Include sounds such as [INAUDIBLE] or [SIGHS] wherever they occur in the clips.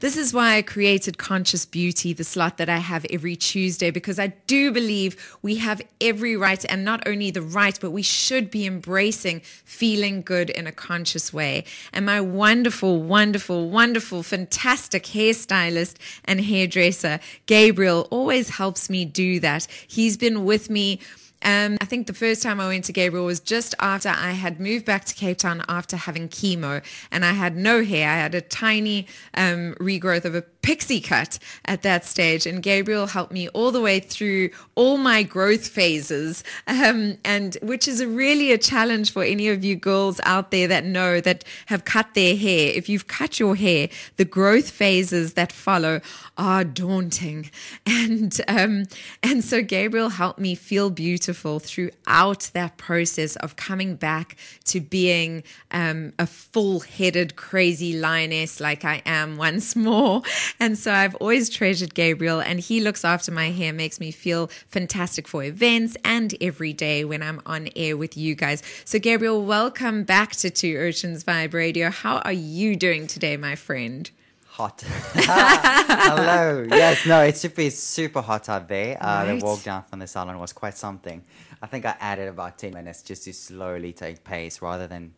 this is why I created Conscious Beauty, the slot that I have every Tuesday, because I do believe we have every right, and not only the right, but we should be embracing feeling good in a conscious way. And my wonderful, wonderful, wonderful, fantastic hairstylist and hairdresser, Gabriel, always helps me do that. He's been with me um, I think the first time I went to Gabriel was just after I had moved back to Cape Town after having chemo, and I had no hair. I had a tiny um, regrowth of a pixie cut at that stage, and Gabriel helped me all the way through all my growth phases, um, and which is a really a challenge for any of you girls out there that know that have cut their hair. If you've cut your hair, the growth phases that follow are daunting, [LAUGHS] and um, and so Gabriel helped me feel beautiful throughout that process of coming back to being um, a full-headed crazy lioness like I am once more. And so I've always treasured Gabriel, and he looks after my hair, makes me feel fantastic for events and every day when I'm on air with you guys. So, Gabriel, welcome back to Two Oceans Vibe Radio. How are you doing today, my friend? hot. [LAUGHS] Hello. Yes, no, it should be super hot out there. Uh, Right. The walk down from the salon was quite something. I think I added about 10 minutes just to slowly take pace rather than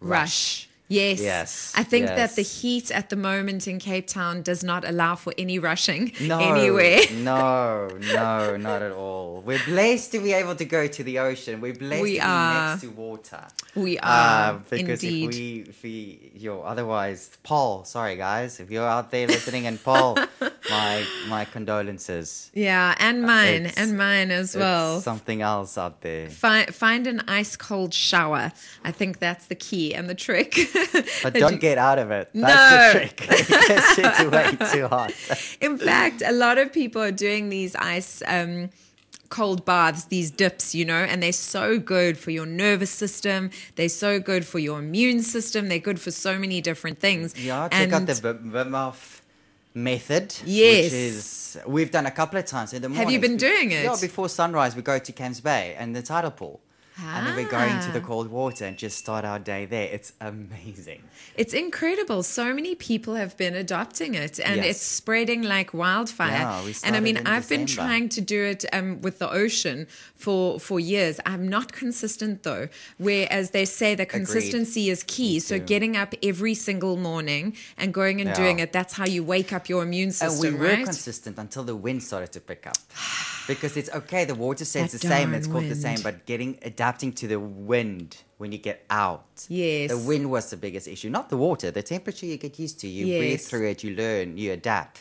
rush. Yes. Yes, I think that the heat at the moment in Cape Town does not allow for any rushing No, anywhere. [LAUGHS] no, no, not at all. We're blessed to be able to go to the ocean. We're blessed We to be next to water. We Uh, are because indeed. if we, if we, yo, otherwise, Paul, sorry guys, if you're out there listening, and Paul, [LAUGHS] my my condolences. yeah, and mine, It's- and mine as well. Something else out there. Find, find an ice cold shower. I think that's the key and the trick. [LAUGHS] But don't you- get out of it. No. That's the trick. [LAUGHS] It's way [LAUGHS] too hot. In fact, a lot of people are doing these ice um, cold baths, these dips, you know, and they're so good for your nervous system. They're so good for your immune system. They're good for so many different things. Yeah, check out the Wim Hof method. Yes. Which is, we've done a couple of times in the morning. Have you been doing it? Yeah, before sunrise, we go to Camps Bay and the tidal pool. And then we go into the Ah. cold water and just start our day there. It's amazing. It's incredible. So many people have been adopting it and Yes. it's spreading like wildfire. Yeah, we and I mean, I've been trying to do it um, with the ocean for, for years. I'm not consistent though, whereas they say that consistency is key. So getting up every single morning and going and Yeah. doing it, that's how you wake up your immune And we system, were right? consistent until the wind started to pick up. [SIGHS] Because it's okay, the water stays the same, it's called the same, but getting adapting to the wind when you get out. Yes. The wind was the biggest issue, not the water. The temperature you get used to, you breathe through it, you learn, you adapt.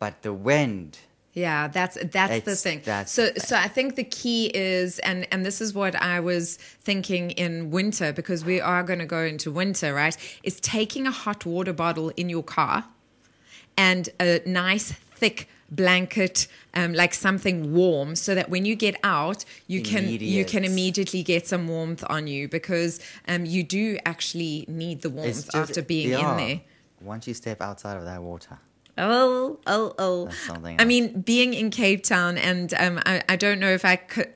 But the wind, Yeah, that's that's the It's- thing. that's so the so I think the key is and and this is what I was thinking in winter because we are going to go into winter, right? Is taking a hot water bottle in your car and a nice thick blanket um, like something warm so that when you get out you can you can immediately get some warmth on you because um, you do actually need the warmth just, after being yeah, in there. Once you step outside of that water, Oh, oh, oh. That's something I mean, being in Cape Town, and um, I, I don't know if I could,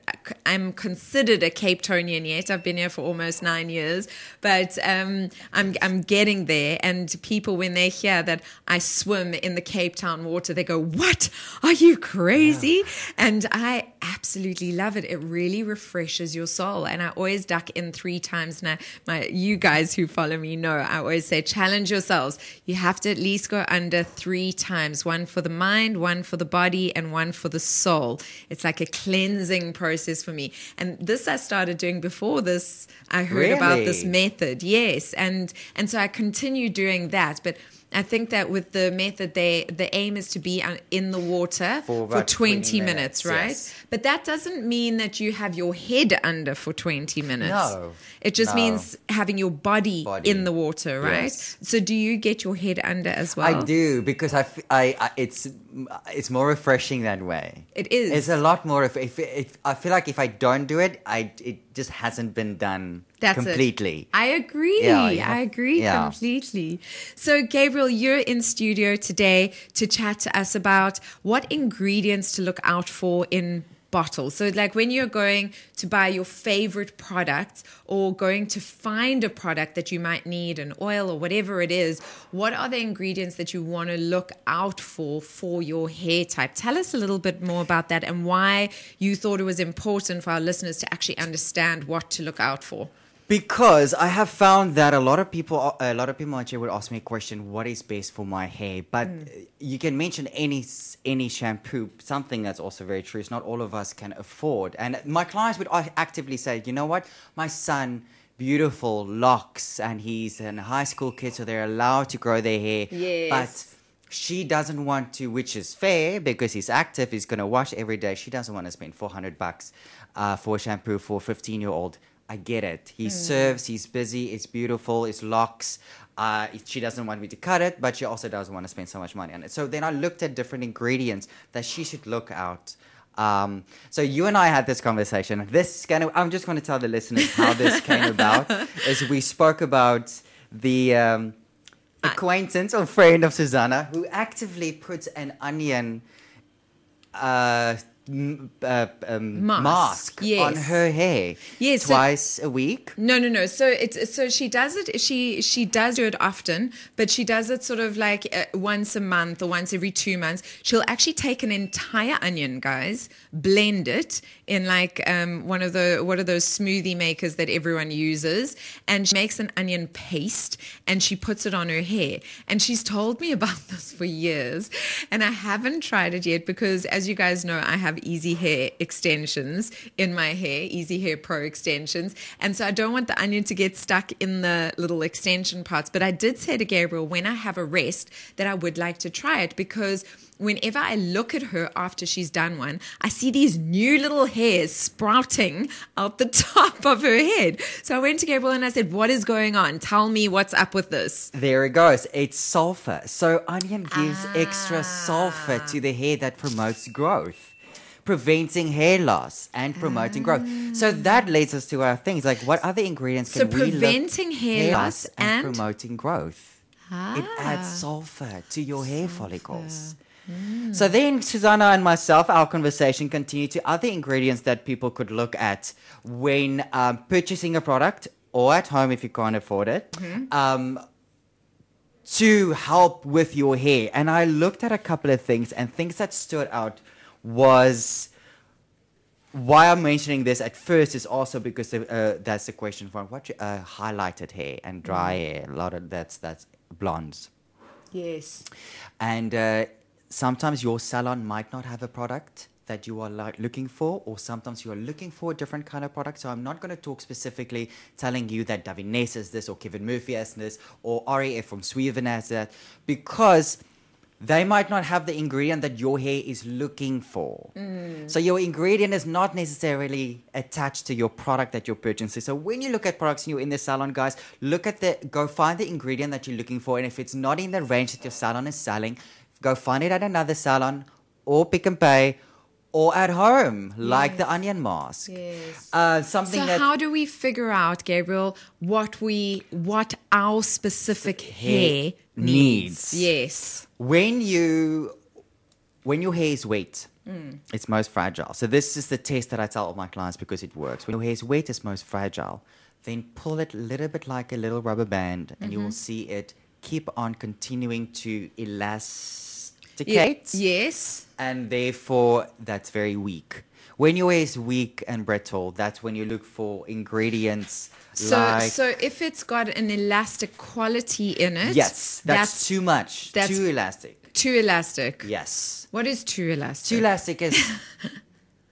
I'm considered a Cape Townian yet. I've been here for almost nine years, but um, I'm, I'm getting there. And people, when they hear that I swim in the Cape Town water, they go, What? Are you crazy? And I absolutely love it. It really refreshes your soul. And I always duck in three times now. My, you guys who follow me know I always say, Challenge yourselves. You have to at least go under three times one for the mind, one for the body, and one for the soul. It's like a cleansing process for me. And this I started doing before this. I heard about this method, yes. And and so I continue doing that. But I think that with the method, they the aim is to be uh, in the water For for, 20, 20 minutes, minutes, right? yes. But that doesn't mean that you have your head under for 20 minutes. No, It just no. means having your body, Body, in the water, right? yes. So do you get your head under as well? I do because I, I, I- it's it's more refreshing that way. It is. It's a lot more. If, if, if I feel like if I don't do it, I it just hasn't been done That's it. completely. I agree. Yeah, you I agree yeah. completely. So, Gabriel, you're in studio today to chat to us about what ingredients to look out for in bottles. So, like when you're going to buy your favorite product or going to find a product that you might need, an oil or whatever it is, what are the ingredients that you want to look out for for your hair type? Tell us a little bit more about that and why you thought it was important for our listeners to actually understand what to look out for. Because I have found that a lot of people, a lot of people actually would ask me a question: What is best for my hair? But you can mention any any shampoo. Something that's also very true is not all of us can afford. And my clients would actively say, you know what, my son, beautiful locks, and he's a high school kid, so they're allowed to grow their hair. Yes. But she doesn't want to, which is fair because he's active, he's going to wash every day. She doesn't want to spend 400 bucks uh, for shampoo for a 15 year old. I get it. He serves, he's busy, it's beautiful, it's locks. Uh, she doesn't want me to cut it, but she also doesn't want to spend so much money on it. So then I looked at different ingredients that she should look out. Um, so you and I had this conversation. This is gonna. I'm just going to tell the listeners how this came about. [LAUGHS] Is we spoke about the um, acquaintance or friend of Susana who actively puts an onion uh, uh, um, Mask, mask, on her hair Yes, so- twice a week. No, no, no. So it's so she does it. She she does do it often, but she does it sort of like uh, once a month or once every two months. She'll actually take an entire onion, guys, blend it in like um, one of the what are those smoothie makers that everyone uses, and she makes an onion paste and she puts it on her hair. And she's told me [LAUGHS] about this for years, and I haven't tried it yet because, as you guys know, I have easy hair extensions in my hair, Easy Hair Pro extensions. And so I don't want the onion to get stuck in the little extension parts. But I did say to Gabriel when I have a rest that I would like to try it because whenever I look at her after she's done one, I see these new little hairs sprouting out the [LAUGHS] top of her head. So I went to Gabriel and I said, What is going on? Tell me what's up with this. There it goes. It's sulfur. So onion gives extra sulfur Ah. to the hair that promotes growth, preventing hair loss and promoting growth. So that leads us to our things like what other ingredients So can we look- preventing hair loss and, and- promoting growth. It adds Ah. sulfur to your hair follicles. So then, Susana and myself, our conversation continued to other ingredients that people could look at when um, purchasing a product or at home if you can't afford it. Um, to help with your hair. And I looked at a couple of things, and things that stood out was why I'm mentioning this at first is also because uh, that's the question from what you- uh, highlighted hair and dry hair. A lot of that's that's blondes, Yes. and uh, sometimes your salon might not have a product that you are like looking for, or sometimes you are looking for a different kind of product. So I'm not going to talk specifically telling you that Davines has this, or Kevin Murphy has this, or RAF from Sweden has that, because they might not have the ingredient that your hair is looking for. Mm. So your ingredient is not necessarily attached to your product that you're purchasing. So when you look at products and you're in the salon, guys, look at the go find the ingredient that you're looking for, and if it's not in the range that your salon is selling, go find it at another salon or Pick n Pay. Or at home, like the onion mask. Yes. Uh, something So that how do we figure out, Gabriel, what we what our specific hair, needs? needs. Yes. when you when your hair is wet Mm. it's most fragile so this is the test that i tell all my clients because it works when your hair is wet it's most fragile then pull it a little bit like a little rubber band and you will Mm-hmm. see it keep on continuing to elasticate Yes. and therefore that's very weak when your hair is weak and brittle that's when you look for ingredients So like so if it's got an elastic quality in it, yes that's, too much that's- too elastic too elastic. yes What is too elastic? too elastic is [LAUGHS]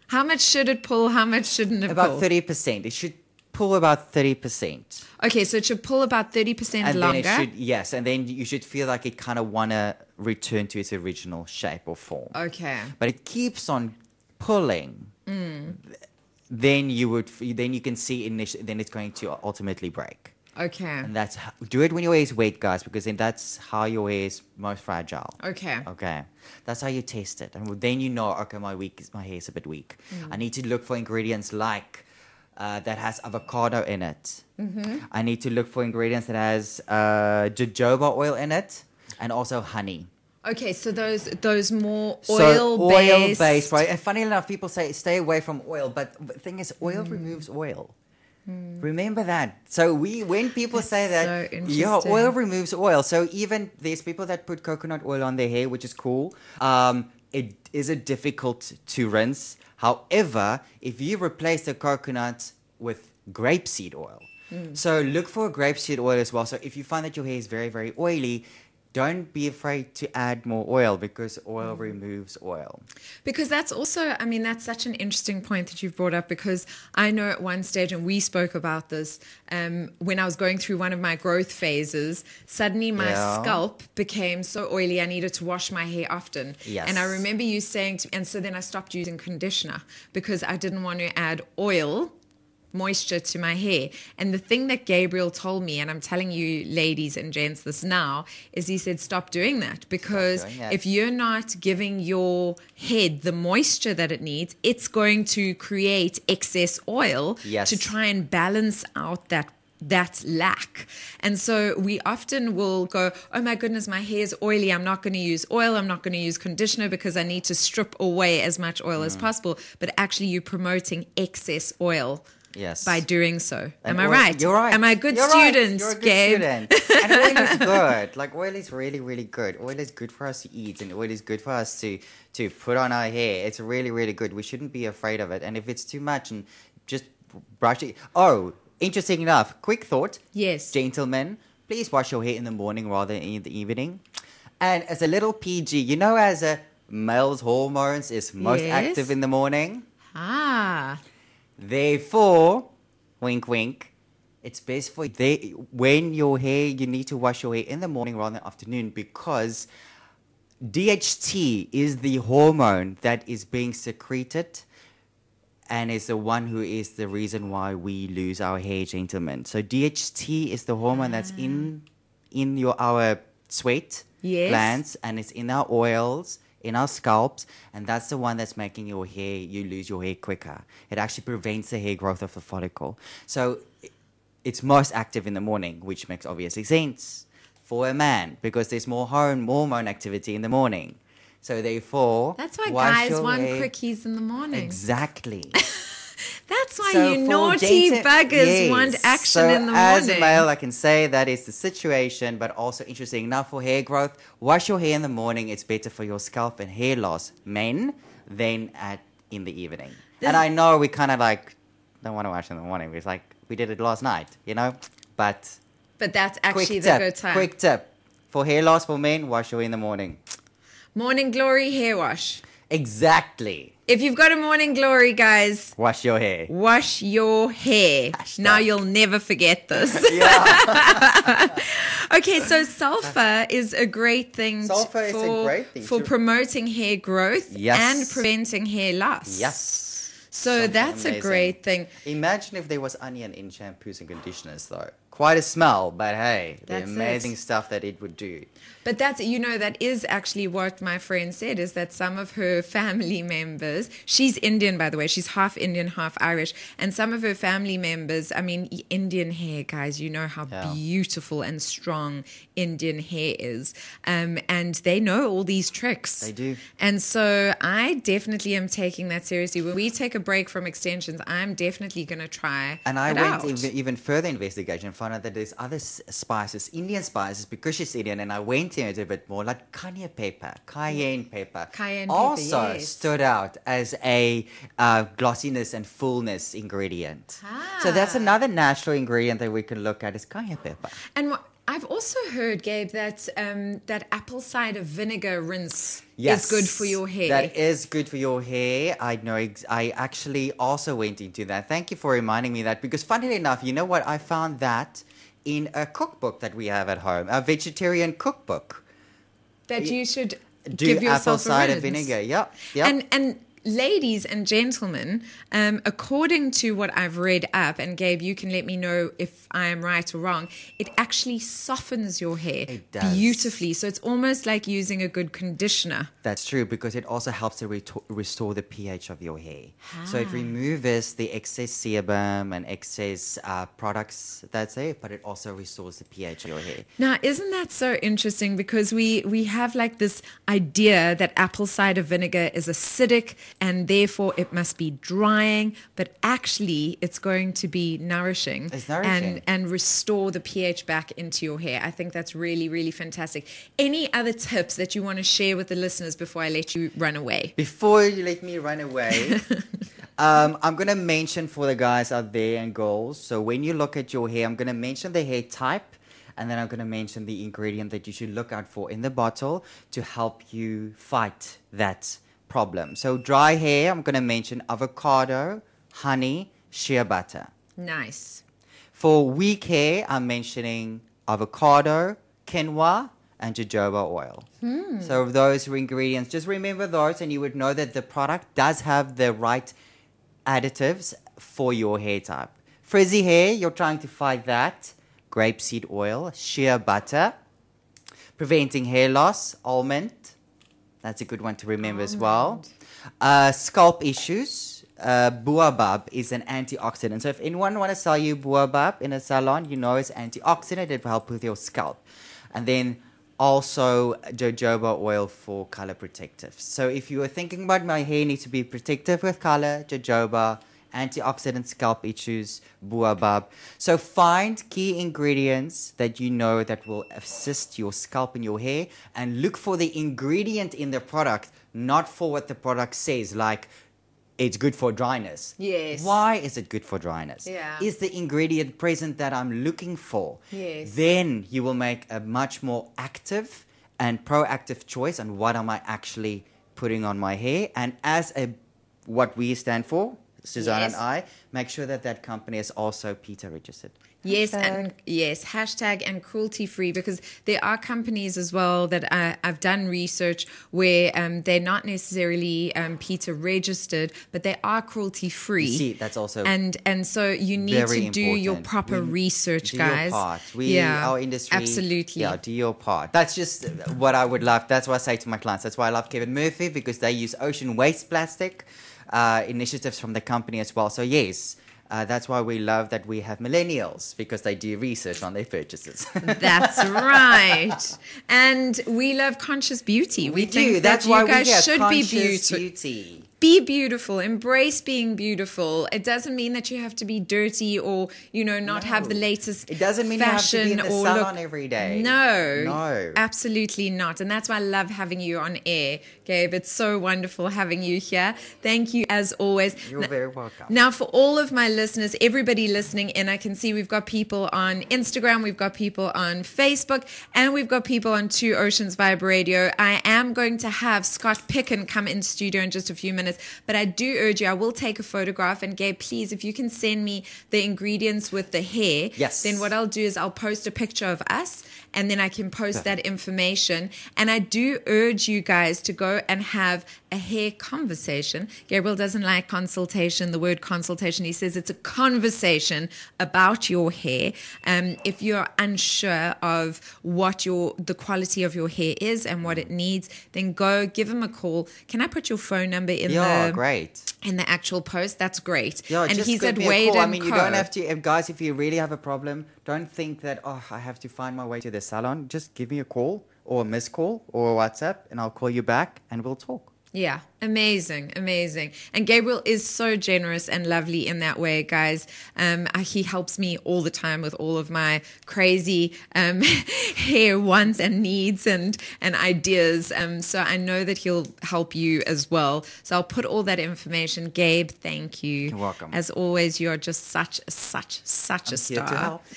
How much should it pull? How much shouldn't it pull? About thirty percent. It should pull about thirty percent, Okay, so it should pull about thirty percent and longer. then it should yes, and then you should feel like it kind of wanna return to its original shape or form. okay. But it keeps on pulling. Mm. Then you would then you can see initially then it's going to ultimately break, Okay. and that's how, do it when your hair is wet, guys, because then that's how your hair is most fragile. Okay. Okay, that's how you test it, and then you know, okay, my weak is my hair is a bit weak. I need to look for ingredients like uh, that has avocado in it. I need to look for ingredients that has uh, jojoba oil in it, and also honey. Okay, so those those more oil So oil based. right? And funny enough, people say stay away from oil, but the thing is, oil Hmm. removes oil. Remember that. So we, when people That's say that, so yeah, oil removes oil. So even there's people that put coconut oil on their hair, which is cool. Um, it is it difficult to rinse. However, if you replace the coconut with grapeseed oil, Hmm. so look for grapeseed oil as well. So if you find that your hair is very very oily. Don't be afraid to add more oil because oil Hmm. removes oil. Because that's also, I mean, that's such an interesting point that you've brought up. Because I know at one stage, and we spoke about this um, when I was going through one of my growth phases, suddenly my Yeah. scalp became so oily, I needed to wash my hair often. Yes. And I remember you saying, to, and so then I stopped using conditioner because I didn't want to add oil. Moisture to my hair. And the thing that Gabriel told me, and I'm telling you, ladies and gents, this now, is he said, stop doing that because doing that. if you're not giving your head the moisture that it needs, it's going to create excess oil Yes. to try and balance out that that lack. And so we often will go, oh my goodness, my hair is oily. I'm not going to use oil. I'm not going to use conditioner because I need to strip away as much oil Mm. as possible. But actually, you're promoting excess oil. Yes. By doing so. And Am I oil- right? You're right. Am I a good You're right. student, You're a good Gabe? student. and oil is [LAUGHS] good. Like oil is really, really good. Oil is good for us to eat, and oil is good for us to to put on our hair. It's really, really good. We shouldn't be afraid of it. And if it's too much, and just brush it. Oh, interesting enough. Quick thought, Yes. gentlemen. Please wash your hair in the morning rather than in the evening. And as a little PG, you know, as a male's hormones is most Yes. active in the morning. Ah. Therefore, wink, wink. It's best for they when your hair you need to wash your hair in the morning rather than afternoon because DHT is the hormone that is being secreted and is the one who is the reason why we lose our hair, gentlemen. So DHT is the hormone that's ah. in in your our sweat Yes. glands and it's in our oils, in our scalps, and that's the one that's making your hair you lose your hair quicker. It actually prevents the hair growth of the follicle. So it's most active in the morning, which makes obviously sense for a man because there's more hormone hormone activity in the morning. So therefore, That's why guys want hair- quickies in the morning. Exactly. [LAUGHS] That's why So you naughty gentle- buggers Yes. want action So in the morning. As a male, I can say that is the situation, but also interesting enough for hair growth. Wash your hair in the morning; it's better for your scalp and hair loss, men, than at in the evening. and I know we kind of like don't want to wash in the morning. It's like we did it last night, you know. But but that's actually the tip, good time. quick tip for hair loss for men: wash your hair in the morning. Morning glory hair wash. Exactly. If you've got a morning glory, guys, Wash your hair. wash your hair. Hashtag. Now you'll never forget this. [LAUGHS] [LAUGHS] Okay, so sulfur is a great thing t- Sulfur is a for, great thing for to- promoting hair growth Yes. and preventing hair loss. yes. So Something that's a great thing. Imagine if there was onion in shampoos and conditioners, though. Quite a smell, but hey, the That's it. amazing stuff that it would do. But that's, you know, that is actually what my friend said is that some of her family [LAUGHS] members, she's Indian, by the way, she's half Indian, half Irish. And some of her family members, I mean, Indian hair, guys, you know how Yeah. beautiful and strong Indian hair is. Um, and they know all these tricks. They do. And so I definitely am taking that seriously. When we take a break from extensions, I'm definitely going to try. And I it went out. even, further investigation found out that there's other s- spices, Indian spices, because she's Indian, and I went into it a bit more, like cayenne pepper, cayenne pepper. Cayenne pepper, also yes. stood out as a uh, glossiness and fullness ingredient. So that's Ah. another natural ingredient that we can look at is cayenne pepper. And what, I've also heard, Gabe, that um, that apple cider vinegar rinse Yes, is good for your hair. That is good for your hair. I know. Ex- I actually also went into that. Thank you for reminding me that because, funnily enough, you know what? I found that in a cookbook that we have at home, a vegetarian cookbook. that you should Do give apple yourself cider a rinse. vinegar. Yep. Yep. And and ladies and gentlemen, um, according to what I've read up, and Gabe, you can let me know if I am right or wrong, it actually softens your hair beautifully. So it's almost like using a good conditioner. That's true because it also helps to reto- restore the pH of your hair. So it Ah. removes the excess sebum and excess uh, products that's there, but it also restores the pH of your hair. Now, isn't that so interesting? Because we we have like this idea that apple cider vinegar is acidic and therefore it must be drying, but actually it's going to be nourishing, It's nourishing. and and restore the pH back into your hair. I think that's really really fantastic. Any other tips that you want to share with the listeners before I let you run away? Before you let me run away, [LAUGHS] um, I'm going to mention for the guys out there and girls. So when you look at your hair, I'm going to mention the hair type. And then I'm going to mention the ingredient that you should look out for in the bottle to help you fight that problem. So, dry hair, I'm going to mention avocado, honey, shea butter. Nice. For weak hair, I'm mentioning avocado, quinoa, and jojoba oil. Hmm. So those are ingredients. Just remember those, and you would know that the product does have the right additives for your hair type. Frizzy hair, you're trying to fight that. Grapeseed oil, shea butter, preventing hair loss, almond. That's a good one to remember as well. Uh, scalp issues. Uh, is an antioxidant. So if anyone want to sell you Baobab in a salon, you know it's antioxidant. It will help with your scalp. And then also jojoba oil for color protective. So if you are thinking about my hair needs to be protective with color, jojoba, antioxidant scalp issues, baobab. So find key ingredients that you know that will assist your scalp and your hair and look for the ingredient in the product, not for what the product says, like it's good for dryness. Yes. Why is it good for dryness? Yeah. Is the ingredient present that I'm looking for? Yes. Then you will make a much more active and proactive choice on what am I actually putting on my hair. And as a what we stand for, Suzanne Yes. and I, make sure that that company is also PETA registered. Yes, and yes, hashtag and cruelty free because there are companies as well that I, I've done research where um, they're not necessarily um, PETA registered, but they are cruelty free. You see, that's also and and so you need very to do your proper We- research, do guys. Your part. We, yeah, our industry, absolutely. Yeah, do your part. That's just what I would love. That's what I say to my clients. That's why I love Kevin Murphy because they use ocean waste plastic uh, initiatives from the company as well. So yes. Uh, that's why we love that we have millennials because they do research on their purchases. [LAUGHS] That's right. And we love conscious beauty. We, think do. that That's you why guys we should be beautiful. beauty. Be beautiful embrace being beautiful it doesn't mean that you have to be dirty or you know not have the latest It doesn't mean you have to be fashion in the salon look every day. no No. absolutely not and that's why i love having you on air gabe it's so wonderful having you here thank you as always You're N- very welcome. now, for all of my listeners, everybody listening in, I can see we've got people on Instagram, we've got people on Facebook, and we've got people on Two Oceans Vibe Radio. I am going to have Scott Picken come in studio in just a few minutes, but I do urge you, I will take a photograph. And Gabe, please, if you can send me the ingredients with the hair, Yes. then what I'll do is I'll post a picture of us and then I can post that information. And I do urge you guys to go and have a hair conversation. Gabriel doesn't like consultation, the word consultation. He says it's a conversation about your hair. Um, if you're unsure of what your the quality of your hair is and what it needs, then go give him a call. Can I put your phone number in Yeah, the great. in the actual post? That's great. Yeah, and he's at Wade. I mean, you don't have to, guys. If you really have a problem, don't think that oh, I have to find my way to the salon. Just give me a call or a missed call or a WhatsApp, and I'll call you back and we'll talk. Yeah, amazing, amazing. And Gabriel is so generous and lovely in that way, guys. Um, uh, he helps me all the time with all of my crazy um, [LAUGHS] hair wants and needs and and ideas. Um, so I know that he'll help you as well. So I'll put all that information. Gabe, thank you. You're welcome. As always, you are just such, such, such a here to star.